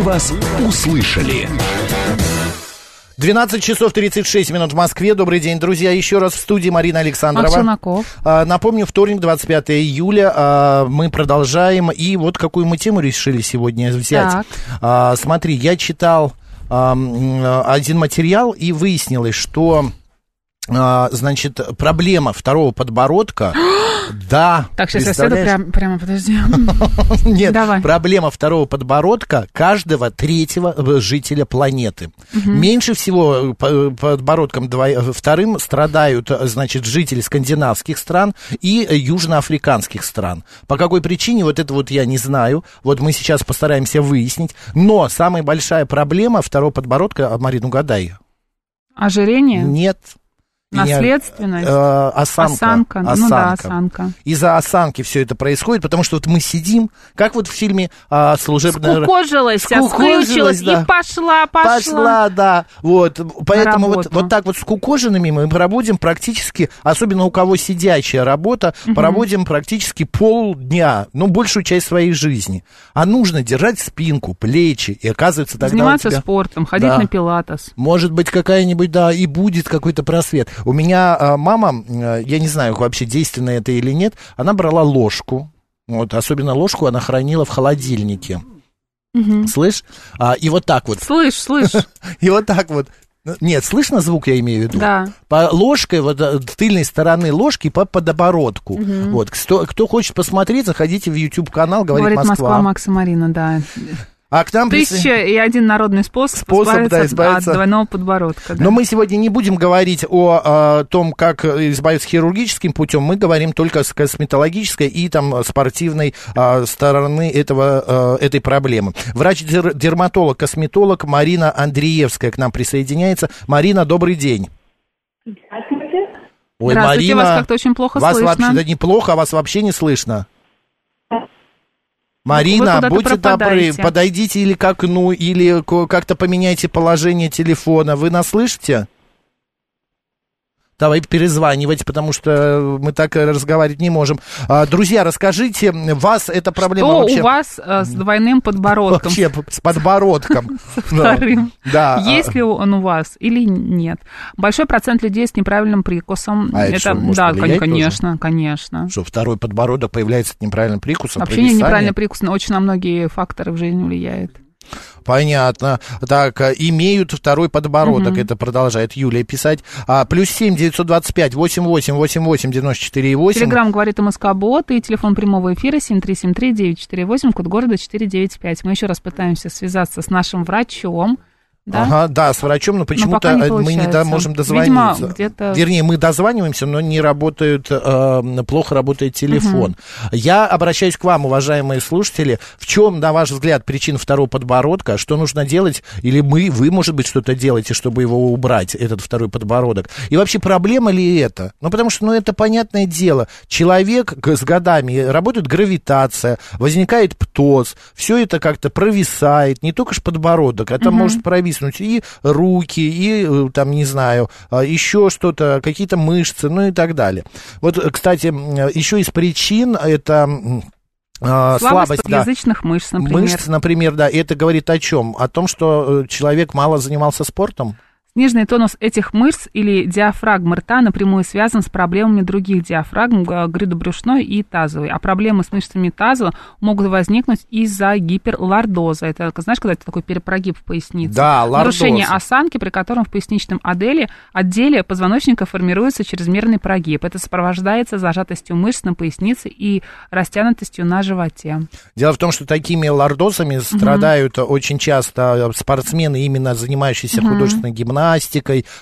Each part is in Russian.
Мы вас услышали. 12 часов 36 минут в Москве. Добрый день, друзья. Еще раз в студии Марина Александрова. Челноков. А, напомню, вторник, 25 июля. а, мы продолжаем. И вот какую мы тему решили сегодня взять. Так. А, смотри, я читал один материал и выяснилось, что значит, проблема второго подбородка, да, Так, сейчас я сяду прям, прямо, подожди. Нет, Давай. проблема второго подбородка каждого третьего э, жителя планеты. Меньше всего э, по- подбородком э, вторым страдают, э, значит, жители скандинавских стран и э, южноафриканских стран. По какой причине, вот это вот я не знаю. Вот мы сейчас постараемся выяснить. Но самая большая проблема второго подбородка, а, Марин, угадай. Ожирение? Нет. Наследственность? Э, осанка. Осанка? Ну да, осанка. Из-за осанки все это происходит, потому что вот мы сидим, как вот в фильме а, «Служебная...» Скукожилась, Скукожилась, да. и пошла, пошла. Пошла, да. Вот. Поэтому вот, вот так вот скукоженными мы проводим практически, особенно у кого сидячая работа, проводим практически полдня, ну, большую часть своей жизни. А нужно держать спинку, плечи, и оказывается тогда Заниматься тебя- спортом, ходить Да. на пилатес. может быть, какая-нибудь, да, и будет какой-то просвет. У меня а, мама, я не знаю, вообще действенно это или нет, она брала ложку, вот, особенно ложку она хранила в холодильнике. Слышь? А, и вот так вот, Слышь, слышь, и вот так вот. Нет, слышно звук, я имею в виду? да. По ложкой, вот э, тыльной стороны ложки по подобородку. Вот, кто, кто хочет посмотреть, заходите в YouTube-канал «Говорит, Говорит Москва». Москва, Макса Марина, да. А к нам присо- Тысяча и один народный способ, Способ, избавиться, да, от- избавиться. от двойного подбородка. да. Но мы сегодня не будем говорить о, а, том, как избавиться хирургическим путем, мы говорим только с косметологической и там спортивной а, стороны этого, а, этой проблемы. Врач-дерматолог, косметолог Марина Андреевская к нам присоединяется. Марина, добрый день. Здравствуйте. Ой, Здравствуйте, Марина, вас как-то очень плохо вас слышно. вообще да неплохо, а вас вообще не слышно. Вы Марина, будьте добры, подойдите или к окну, или как-то поменяйте положение телефона. Вы нас слышите? Давай перезванивать, потому что мы так разговаривать не можем. А, друзья, расскажите, вас эта проблема Что вообще... у вас э, с двойным подбородком? Вообще с подбородком. Вторым. Да. Есть ли он у вас или нет? Большой процент людей с неправильным прикусом. А это да, конечно, конечно. Что второй подбородок появляется с неправильным прикусом? Вообще неправильный прикус очень на многие факторы в жизни влияет. Понятно. Так, а, имеют второй подбородок. Это продолжает Юлия писать. А, плюс семь девятьсот двадцать пять восемь восемь восемь восемь девяносто четыре восемь. Телеграмм говорит МСК Бот и телефон прямого эфира 7373948, код города 495. Мы еще раз пытаемся связаться с нашим врачом. Да? Ага, да, с врачом, но почему-то пока не э, мы не до- можем Видимо, дозвониться. где-то- Вернее, мы дозваниваемся, но не работает, э, плохо работает телефон. Я обращаюсь к вам, уважаемые слушатели. В чем, на ваш взгляд, причина второго подбородка? Что нужно делать? Или мы, вы, может быть, что-то делаете, чтобы его убрать, этот второй подбородок? И вообще, проблема ли это? Ну, потому что, ну, это понятное дело. Человек с годами, работает гравитация, возникает птоз, все это как-то провисает, не только ж подбородок, а там может провиснуть и руки, и, э, там, не знаю, а, еще что-то, какие-то мышцы, ну и так далее. Вот, э, кстати, еще из причин это... а, Слабость слабость, да. мышц, например. Мышц, например, да, и это говорит о чем? О том, что э, человек мало занимался спортом? Сниженный тонус этих мышц или диафрагмы рта напрямую связан с проблемами других диафрагм, г- грыдобрюшной и тазовой. А проблемы с мышцами таза могут возникнуть из-за гиперлордоза. Это, знаешь, когда это такой перепрогиб в пояснице? Да, лордоз. Нарушение осанки, при котором в поясничном отделе, отделе позвоночника формируется чрезмерный прогиб. Это сопровождается зажатостью мышц на пояснице и растянутостью на животе. Дело в том, что такими лордозами страдают очень часто спортсмены, именно занимающиеся художественной гимнастикой,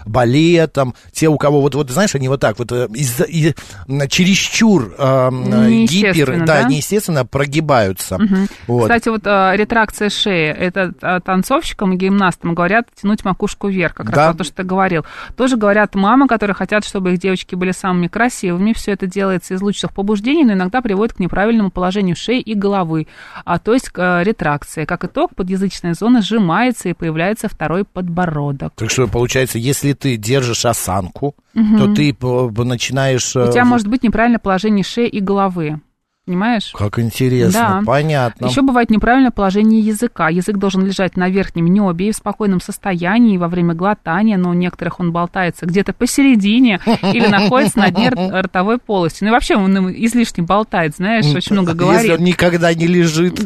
балетом, те, у кого вот, вот знаешь, они вот так вот э, из-за и, м, чересчур э, гипер, да, да? неестественно прогибаются. Вот. Кстати, вот э, ретракция шеи, это э, танцовщикам и гимнастам говорят тянуть макушку вверх, как Да. раз то, что ты говорил. Тоже говорят мамы, которые хотят, чтобы их девочки были самыми красивыми. Все это делается из лучших побуждений, но иногда приводит к неправильному положению шеи и головы, а то есть к э, ретракции. Как итог, подъязычная зона сжимается и появляется второй подбородок. Так что получается, если ты держишь осанку, то ты п- начинаешь... У э, тебя может быть неправильное положение шеи и головы. Понимаешь? Как интересно, Да. понятно. Еще бывает неправильное положение языка. Язык должен лежать на верхнем небе и в спокойном состоянии во время глотания, но у некоторых он болтается где-то посередине или находится на дне ротовой полости. Ну и вообще он излишне болтает, знаешь, очень много Если говорит. он никогда не лежит.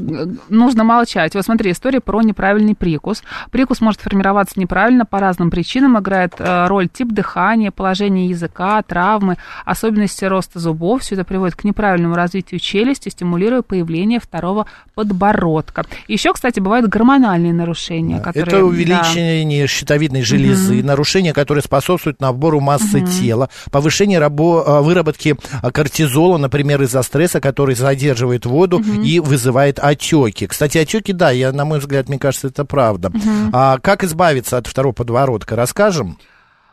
нужно молчать. Вот смотри, история про неправильный прикус. Прикус может формироваться неправильно по разным причинам. Играет э, роль тип дыхания, положение языка, травмы, особенности роста зубов. Все это приводит к неправильному развитию челюсти, стимулируя появление второго подбородка. Еще, кстати, бывают гормональные нарушения. которые, Это да. увеличение щитовидной железы, нарушения, которые способствуют набору массы тела, повышение рабо- а, выработки а, кортизола, например, из-за стресса, который задерживает воду и вызывает отеки. Кстати, отеки, да, я, на мой взгляд, мне кажется, это правда. А как избавиться от второго подбородка, расскажем?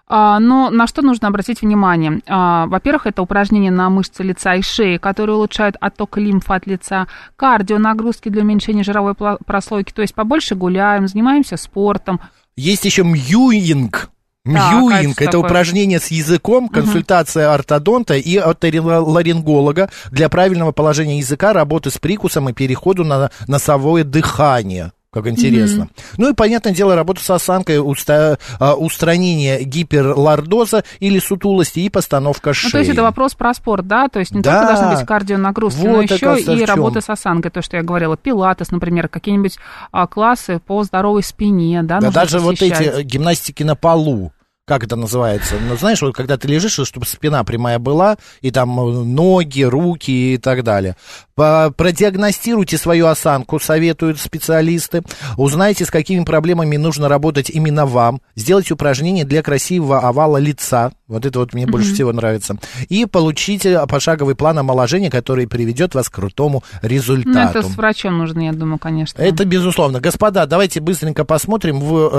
А, Но на что нужно обратить внимание? А, Во-первых, это упражнения на мышцы лица и шеи, которые улучшают отток лимфы от лица, кардио, нагрузки для уменьшения жировой прослойки, то есть побольше гуляем, занимаемся спортом. Есть еще мьюинг. А Мьюинг это это такое? упражнение с языком, консультация ортодонта и ларинголога для правильного положения языка, работы с прикусом и переходу на носовое дыхание. Как интересно. Ну и, понятное дело, работа с осанкой, уста- а, устранение гиперлордоза или сутулости и постановка шеи. Ну, то есть это вопрос про спорт, да? То есть не Да. только должны быть кардионагрузки, но Вот, еще оказывается, и работа с осанкой, то, что я говорила, пилатес, например, какие-нибудь а, классы по здоровой спине, да, Да даже вот посещать. эти э, гимнастики на полу. Как это называется? Ну, знаешь, вот когда ты лежишь, чтобы спина прямая была, и там э, ноги, руки и так далее. Продиагностируйте свою осанку, советуют специалисты. Узнайте, с какими проблемами нужно работать именно вам. Сделайте упражнения для красивого овала лица. Вот это вот мне больше всего нравится. И получите пошаговый план омоложения, который приведет вас к крутому результату. Ну, это с врачом нужно, я думаю, конечно. Это безусловно. Господа, давайте быстренько посмотрим. В,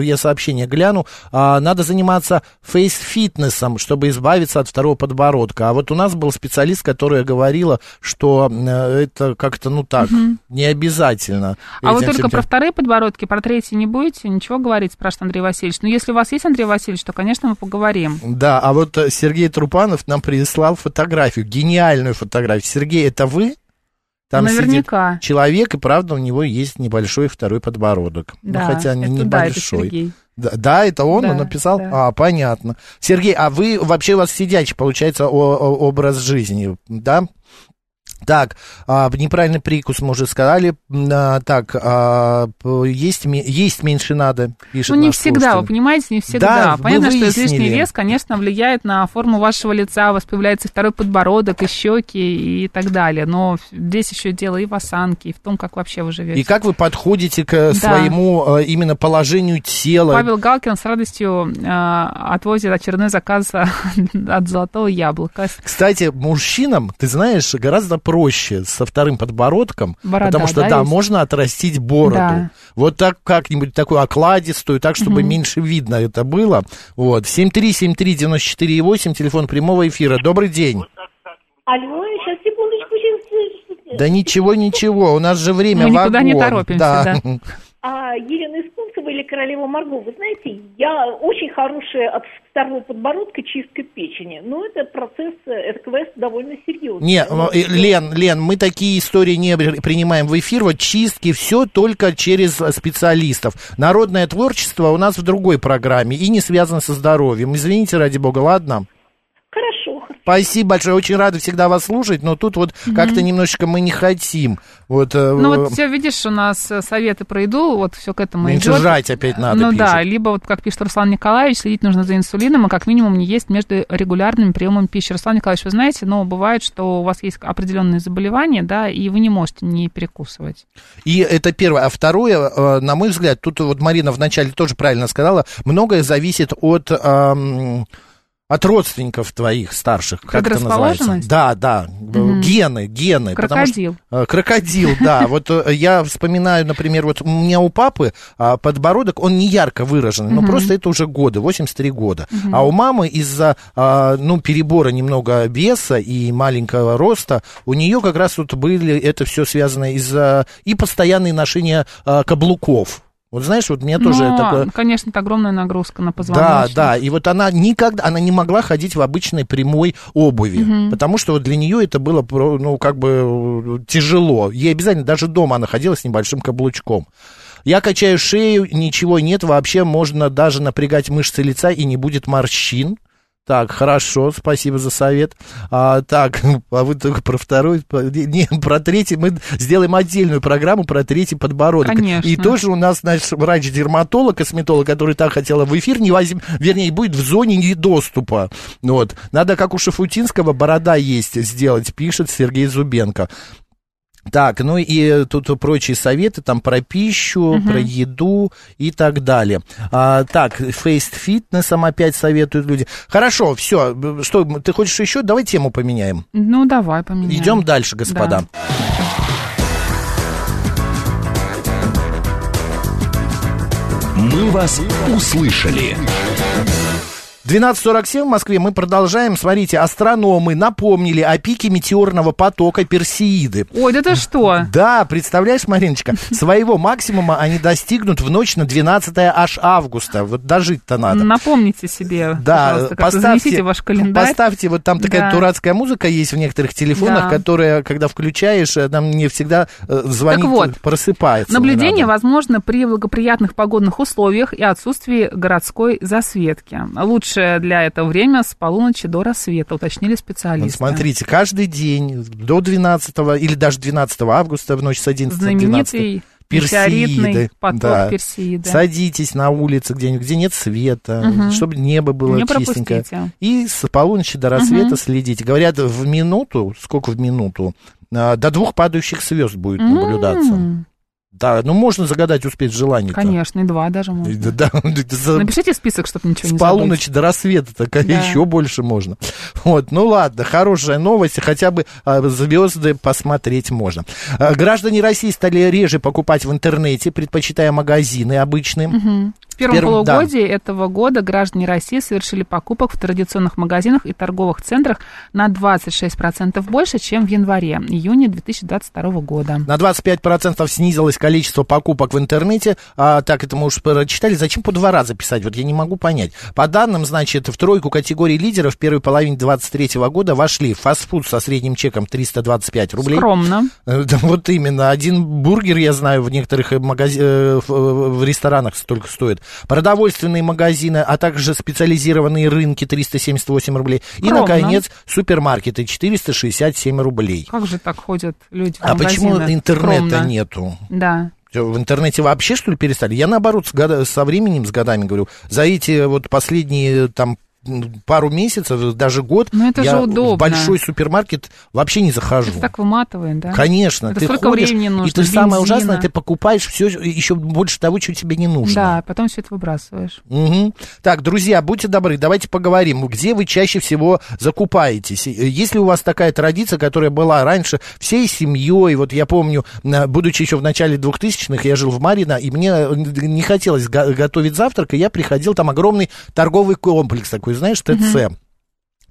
э, я сообщение гляну. А, надо заниматься фейс-фитнесом, чтобы избавиться от второго подбородка. А вот у нас был специалист, которая говорила, что это как-то, ну так, не обязательно. А вы этим только всем- про вторые подбородки, про третий не будете ничего говорить, спрашивает Андрей Васильевич. Ну, если у вас есть Андрей Васильевич, то, конечно, мы поговорим. Да, а вот э, Сергей Трупанов нам прислал фотографию, гениальную фотографию. Сергей, это вы? Там сидит Наверняка. человек, и правда у него есть небольшой второй подбородок. Ну, Да, хотя не это, да, это небольшой. Да, да, это он, Да, он написал? да. А, понятно. Сергей, а вы вообще у вас сидячий, получается, о- о- образ жизни, да? Так, а, неправильный прикус мы уже сказали. А, так, а, есть, есть меньше надо, пишет Ну, не всегда, слушатель. вы понимаете, не всегда. Да, Понятно, что излишний вес, конечно, влияет на форму вашего лица, у вас появляется второй подбородок, и щеки, и так далее. Но здесь еще дело и в осанке, и в том, как вообще вы живете. И как вы подходите к своему э, именно положению тела? Павел Галкин с радостью э, отвозит очередной заказ от золотого яблока. Кстати, мужчинам, ты знаешь, гораздо проще со вторым подбородком, Борода, потому что, да, да, есть? можно отрастить бороду. Да. Вот так как-нибудь такую окладистую, так, чтобы меньше видно это было. Вот, 7373948, телефон прямого эфира. Добрый день. Алло, сейчас, секундочку, сейчас. Да ничего, ничего, у нас же время Мы никуда не торопимся, да. А Елена Искунцева или Королева Марго, вы знаете, я очень хорошая от второго подбородка чистка печени. Но это процесс, э, это квест довольно серьезный. Не, Ну, э, Лен, Лен, мы такие истории не при- принимаем в эфир. Вот чистки, все только через специалистов. Народное творчество у нас в другой программе и не связано со здоровьем. Извините, ради бога, ладно? Спасибо большое, очень рады всегда вас слушать, но тут вот как-то немножечко мы не хотим. Вот, э, Ну вот все, видишь, у нас э, советы про еду, вот все к этому Меньше идет. жрать опять надо, Ну да, пишет. либо вот как пишет Руслан Николаевич, следить нужно за инсулином, и как минимум не есть между регулярными приемами пищи. Руслан Николаевич, вы знаете, но бывает, что у вас есть определенные заболевания, да, и вы не можете не перекусывать. И это первое. А второе, э, на мой взгляд, тут вот Марина вначале тоже правильно сказала, многое зависит от... эм, от родственников твоих старших, как это называется? Да, да, гены, гены. потому что- Крокодил. Э, Крокодил, да. Вот э, я вспоминаю, например, вот у меня у папы а, подбородок, он не ярко выраженный, но просто это уже годы, 83 года. А у мамы из-за, а, ну, перебора немного веса и маленького роста, у нее как раз вот были, это все связано из-за и постоянные ношения а, каблуков. Вот знаешь, вот мне тоже Но, такое... конечно, это огромная нагрузка на Да, позвоночник. да, и вот она никогда, она не могла ходить в обычной прямой обуви, потому что вот для нее это было, ну, как бы тяжело. Ей обязательно, даже дома она ходила с небольшим каблучком. Я качаю шею, ничего нет, вообще можно даже напрягать мышцы лица и не будет морщин. Так, хорошо, спасибо за совет. А, так, а вы только про второй, не, про третий, мы сделаем отдельную программу про третий подбородок. Конечно. И тоже у нас наш врач-дерматолог, косметолог, который так хотела в эфир, не возьм... вернее, будет в зоне недоступа. Вот. Надо, как у Шафутинского, борода есть сделать, пишет Сергей Зубенко. Так, ну и тут прочие советы там про пищу, про еду и так далее. А, так, фейст фитнесом опять советуют люди. Хорошо, все. Что, ты хочешь еще? Давай тему поменяем. Ну, давай поменяем. Идем дальше, господа. Да. «Мы вас услышали». 12.47 в Москве мы продолжаем. Смотрите, астрономы напомнили о пике метеорного потока Персеиды. Ой, да ты что? Да, представляешь, Мариночка, своего максимума они достигнут в ночь на 12 аж августа. Вот дожить-то надо. Напомните себе, Да, занесите ваш календарь. поставьте, вот там такая Да. дурацкая музыка есть в некоторых телефонах, Да. которая, когда включаешь, э, нам не всегда э, звонит, Так вот, просыпается. Наблюдение возможно при благоприятных погодных условиях и отсутствии городской засветки. Лучшее для этого время с полуночи до рассвета, уточнили Вот специалисты. смотрите, каждый день до 12 или даже 12 августа в ночь с 11 на 12 Знаменитый Персеиды, поток да. Персеиды. Садитесь на улице где-нибудь, где нет света, Мгм. чтобы небо было Не чистенькое. пропустите. И с полуночи до рассвета следите. Говорят, в минуту, сколько в минуту, а, до двух падающих звезд будет наблюдаться. М, Да, ну можно загадать успеть желание. Конечно, и два даже можно. Да, да, Напишите список, чтобы ничего с не полуночи до рассвета, так Да. еще больше можно. Вот, ну ладно, хорошая новость, хотя бы а, звезды посмотреть можно. А, граждане России стали реже покупать в интернете, предпочитая магазины обычные. забыть. В первом да. полугодии этого года граждане России совершили покупок в традиционных магазинах и торговых центрах на 26% больше, чем в январе-июне 2022 года. На 25% снизилось количество покупок в интернете. А, так, это мы уж прочитали. Зачем по два раза писать? Вот я не могу понять. По данным, значит, в тройку категорий лидеров в первой половине 2023 года вошли фастфуд со средним чеком 325 рублей. Скромно. Э, Да, вот именно. Один бургер, я знаю, в некоторых э, в, э, в ресторанах столько стоит. Продовольственные магазины, а также специализированные рынки 378 рублей. И, Скромно. наконец, супермаркеты 467 рублей. Как же так ходят люди в А почему интернета Скромно. нету? Да. В интернете вообще, что ли, перестали? Я, наоборот, с года- со временем, с годами говорю, за эти вот последние там пару месяцев, даже год, Ну, это я же удобно. в большой супермаркет вообще не захожу. Это так выматывает, да? Конечно, Это ты сколько ходишь, времени нужно, и ты самое бензина. ужасное, ты покупаешь все еще больше того, чего тебе не нужно. Да, потом все это выбрасываешь. Мгм. Так, друзья, будьте добры, давайте поговорим, где вы чаще всего закупаетесь. Если у вас такая традиция, которая была раньше всей семьей, вот я помню, будучи еще в начале 2000-х, я жил в Марино, и мне э, не хотелось го- готовить завтрак, и я приходил, там огромный торговый комплекс такой, знаешь, ТЦ.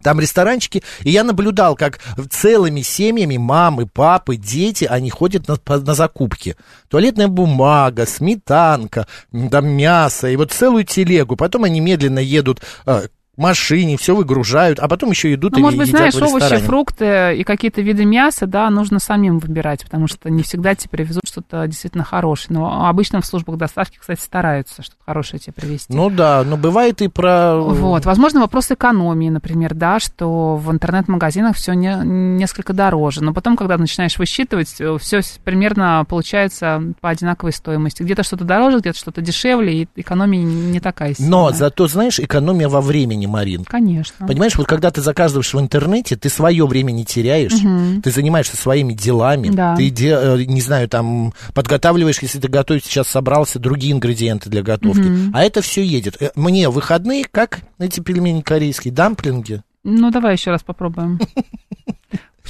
Там ресторанчики, и я наблюдал, как целыми семьями мамы, папы, дети, они ходят на, на закупки. Туалетная бумага, сметанка, там мясо, и вот целую телегу. Потом они медленно едут э, к машине, все выгружают, а потом еще идут Ну, и может быть, едят знаешь, в овощи, фрукты и какие-то виды мяса, да, нужно самим выбирать, потому что не всегда тебе привезут что-то действительно хорошее. Но обычно в службах доставки, кстати, стараются что-то хорошее тебе привезти. Ну да, но бывает и про... Вот, возможно, вопрос экономии, например, да, что в интернет-магазинах все не, несколько дороже, но потом, когда начинаешь высчитывать, все примерно получается по одинаковой стоимости. Где-то что-то дороже, где-то что-то дешевле, и экономия не такая сильная. Но зато, знаешь, экономия во времени, Марин. Конечно. Понимаешь, вот когда ты заказываешь в интернете, ты свое время не теряешь, Мгм. ты занимаешься своими делами, Да. ты, де- э, не знаю, там, подготавливаешь, если ты готовить сейчас собрался, другие ингредиенты для готовки. А это все едет. Э, Мне выходные, как эти пельмени корейские, дамплинги. Ну, давай еще раз попробуем.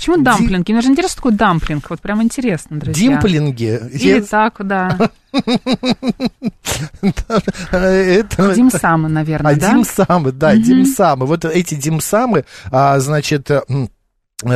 Почему дамплинги? Мне же интересно, что такое дамплинг. Вот прям интересно, друзья. Димплинги. Или Я- так, да. это, Димсамы, наверное, А да? димсамы, да, димсамы. Вот эти димсамы, а, значит,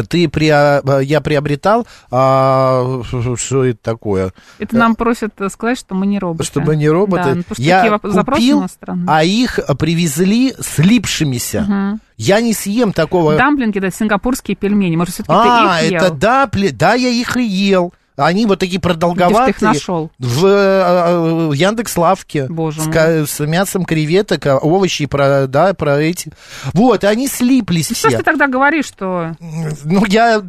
ты при, а, я приобретал, а, что это такое? Это нам просят сказать, что мы не роботы. Что мы не роботы. Да, ну, я купил, а их привезли слипшимися. Угу. Я не съем такого. Дамплинги, это сингапурские пельмени. Может, все-таки а, ты их ел? это дапли, да, я их и ел. Они вот такие продолговатые. Где ты их нашел? В, э, в Яндекс.Лавке. Боже с, мой. с мясом креветок, а, овощи, про, да, про эти. Вот, и они слиплись Ну, все. что ты тогда говоришь, что... Ну, я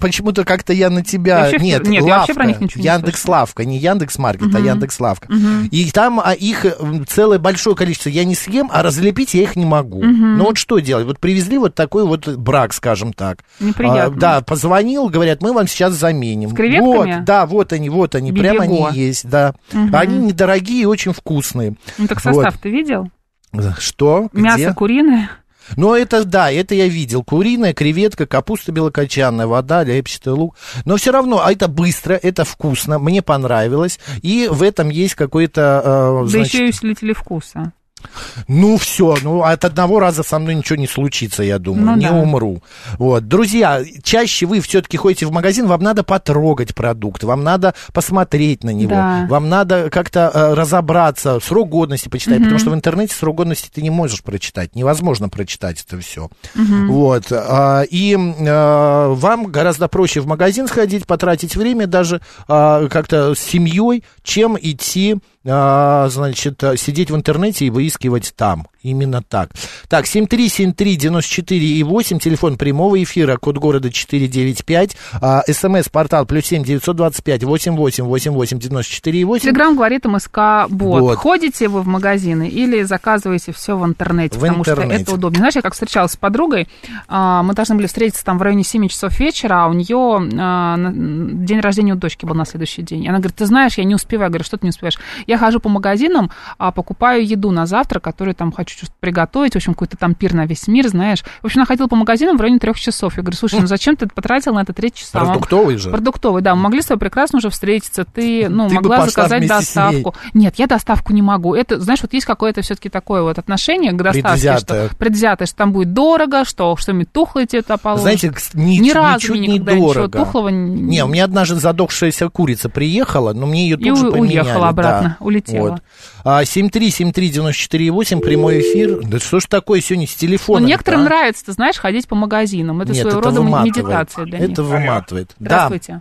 почему-то как-то я на тебя... Я вообще- нет, нет, я лавка, вообще про них ничего не Яндекс.Лавка, не Яндекс.Маркет, а Яндекс.Лавка. И там а, их целое большое количество. Я не съем, а разлепить я их не могу. Ну, вот что делать? Вот привезли вот такой вот брак, скажем так. Неприятно. А, да, позвонил, говорят, мы вам сейчас заменим. С креветками? Вот, да, вот они, вот они, Бибиго. прямо они есть, да. Они недорогие и очень вкусные. Ну, так Вот. состав ты видел? Что? Мясо Где? куриное. Ну, это да, это я видел. Куриная, креветка, капуста белокочанная, вода, репчатый лук. Но все равно, а это быстро, это вкусно, мне понравилось. И в этом есть какой-то, э, Да значит, еще и усилители вкуса. Ну все, ну от одного раза со мной ничего не случится, я думаю, Ну не да. умру. Вот, друзья, чаще вы все-таки ходите в магазин, вам надо потрогать продукт, вам надо посмотреть на него, Да. вам надо как-то э, разобраться, срок годности почитать, потому что в интернете срок годности ты не можешь прочитать, невозможно прочитать это все. Вот, а, и э, вам гораздо проще в магазин сходить, потратить время даже а, как-то с семьей, чем идти а, значит, а, сидеть в интернете и выискивать там. Именно так. Так, 7373948, телефон прямого эфира, код города 495, а, смс-портал плюс 7 925 88 88 94 8. Телеграм говорит МСК бот. Вот. Ходите вы в магазины или заказываете все в интернете, В потому интернете. что это удобно. Знаешь, я как встречалась с подругой, а, мы должны были встретиться там в районе 7 часов вечера, а у нее день рождения у дочки был на следующий день. И Она говорит, ты знаешь, я не успеваю. Я говорю, что ты не успеваешь? Я хожу по магазинам, а, покупаю еду на завтра, которую там хочу что-то приготовить, в общем, какой-то там пир на весь мир, знаешь. В общем, она ходила по магазинам в районе трех часов. Я говорю, слушай, ну зачем ты потратил на это три часа? Продуктовый же. Продуктовый, да. Мы могли с тобой прекрасно уже встретиться. Ты, ну, Ты могла заказать доставку. Нет, я доставку не могу. Это, знаешь, вот есть какое-то все-таки такое вот отношение к доставке, Предвзятое. что предвзятое, что там будет дорого, что что-нибудь тухлое тебе это положит. Знаете, ни, Ни разу не никогда ничего дорого. тухлого не- Не, у меня однажды задохшаяся курица приехала, но мне ее тут И же поменяли. уехала обратно, да. Улетела. Вот. А, 7373948, прямой эфир. Да что ж такое сегодня с Ну, телефоном? некоторым нравится, ты знаешь, ходить по магазинам. Это Нет, своего это рода выматывает. медитация для них. Это выматывает. Да. Здравствуйте.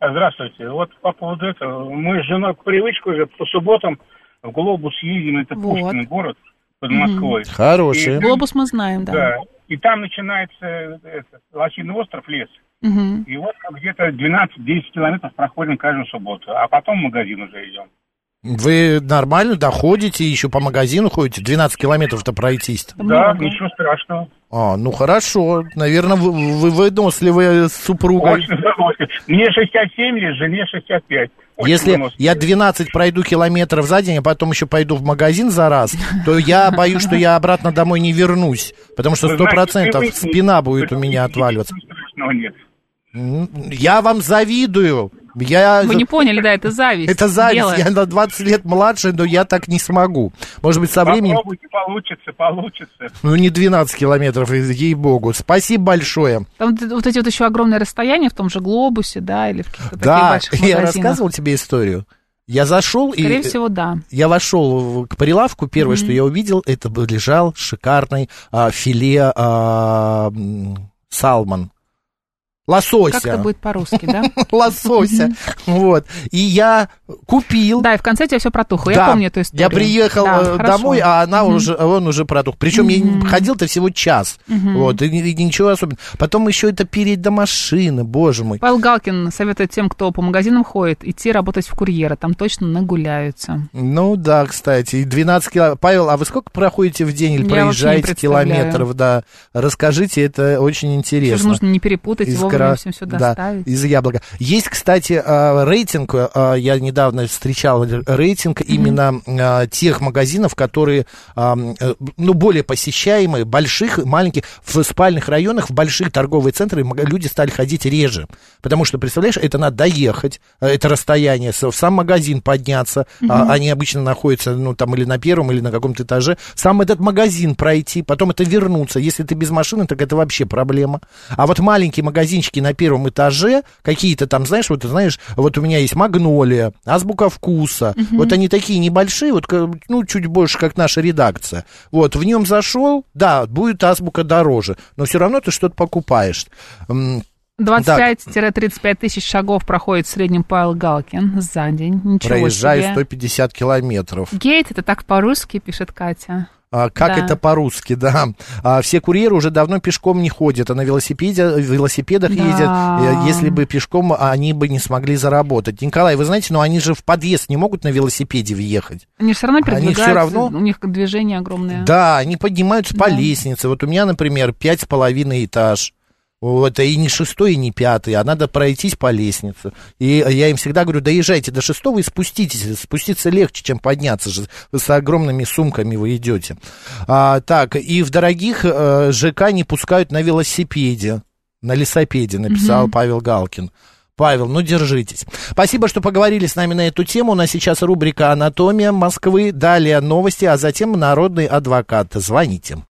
Здравствуйте. Вот по поводу этого. Мы с женой привычку уже по субботам в Глобус ездим, это Вот. Пушкин город под Москвой. Хорошие. И- Глобус мы знаем, да. Да. И там начинается это, Лосиный остров, лес. Мгм. И вот где-то 12-10 километров проходим каждую субботу. А потом в магазин уже идем. Вы нормально доходите, еще по магазину ходите? 12 километров-то пройтись. Там да, много. ничего страшного. А, ну хорошо. Наверное, вы, вы выносливые с супругой. Очень удовольствие. Мне 67 лет, жене 65. Очень Если выносливые. я 12 пройду километров за день, а потом еще пойду в магазин за раз, то я боюсь, что я обратно домой не вернусь. Потому что Вы сто знаете, процентов привыкните, спина будет у меня отваливаться. Я вам завидую. Я... Вы не поняли, да, это зависть. Это зависть. Дело. Я на 20 лет младше, но я так не смогу. Может быть, со временем... Попробуйте, получится, получится. Ну, не 12 километров, ей-богу. Спасибо большое. Там вот эти вот еще огромные расстояния в том же глобусе, да, или в каких-то таких Да, больших я магазинах. рассказывал тебе историю. Я зашел Скорее и... всего, да. Я вошел к прилавку, первое, что я увидел, это был- лежал шикарный а, филе а, салмон. Лосося. Как это будет по-русски, да? Лосося. Вот. И я купил. Да, и в конце тебя все протухло. Да, Я помню эту историю. Я приехал Да, э, хорошо. домой, а она уже, он уже продух. Причем я не- ходил-то всего час. Вот, и, и ничего особенного. Потом еще это переть до машины, боже мой. Павел Галкин советует тем, кто по магазинам ходит, идти работать в курьера. Там точно нагуляются. Ну да, кстати, и 12 километров. Павел, а вы сколько проходите в день или Я не проезжаете километров? Да, расскажите, это очень Все интересно. нужно не перепутать, Из вовремя кра- всем все да, доставить. из яблока. Есть, кстати, а, рейтинг, я недавно недавно встречал рейтинг mm-hmm. именно а, тех магазинов, которые, а, ну, более посещаемые, больших, маленьких, в спальных районах, в больших торговые центры люди стали ходить реже. Потому что, представляешь, это надо доехать, это расстояние, в сам магазин подняться, mm-hmm. а, они обычно находятся, ну, там, или на первом, или на каком-то этаже, сам этот магазин пройти, потом это вернуться. Если ты без машины, так это вообще проблема. А вот маленькие магазинчики на первом этаже, какие-то там, знаешь, вот, знаешь, вот у меня есть Магнолия, Азбука Вкуса, угу. вот они такие небольшие, вот, ну, чуть больше, как наша редакция. Вот, в нем зашел, да, будет Азбука дороже, но все равно ты что-то покупаешь. 25-35 тысяч шагов проходит в среднем Павел Галкин за день. Ничего Проезжаю себе. 150 километров. Гейт, это так по-русски, пишет Катя. А, как да. это по-русски, да. А, все курьеры уже давно пешком не ходят, а на велосипеде, велосипедах да. ездят. Э, если бы пешком, они бы не смогли заработать. Николай, вы знаете, но ну, они же в подъезд не могут на велосипеде въехать. Они все равно передвигаются, они все равно... у них движение огромное. Да, они поднимаются да. по лестнице. Вот у меня, например, пять с половиной этаж. Это и не шестой, и не пятый, а надо пройтись по лестнице. И я им всегда говорю, доезжайте до шестого и спуститесь. Спуститься легче, чем подняться же. С огромными сумками вы идете. А, так, и в дорогих э, ЖК не пускают на велосипеде. На лесопеде, написал mm-hmm. Павел Галкин. Павел, ну держитесь. Спасибо, что поговорили с нами на эту тему. У нас сейчас рубрика «Анатомия Москвы». Далее новости, а затем народный адвокат. Звоните.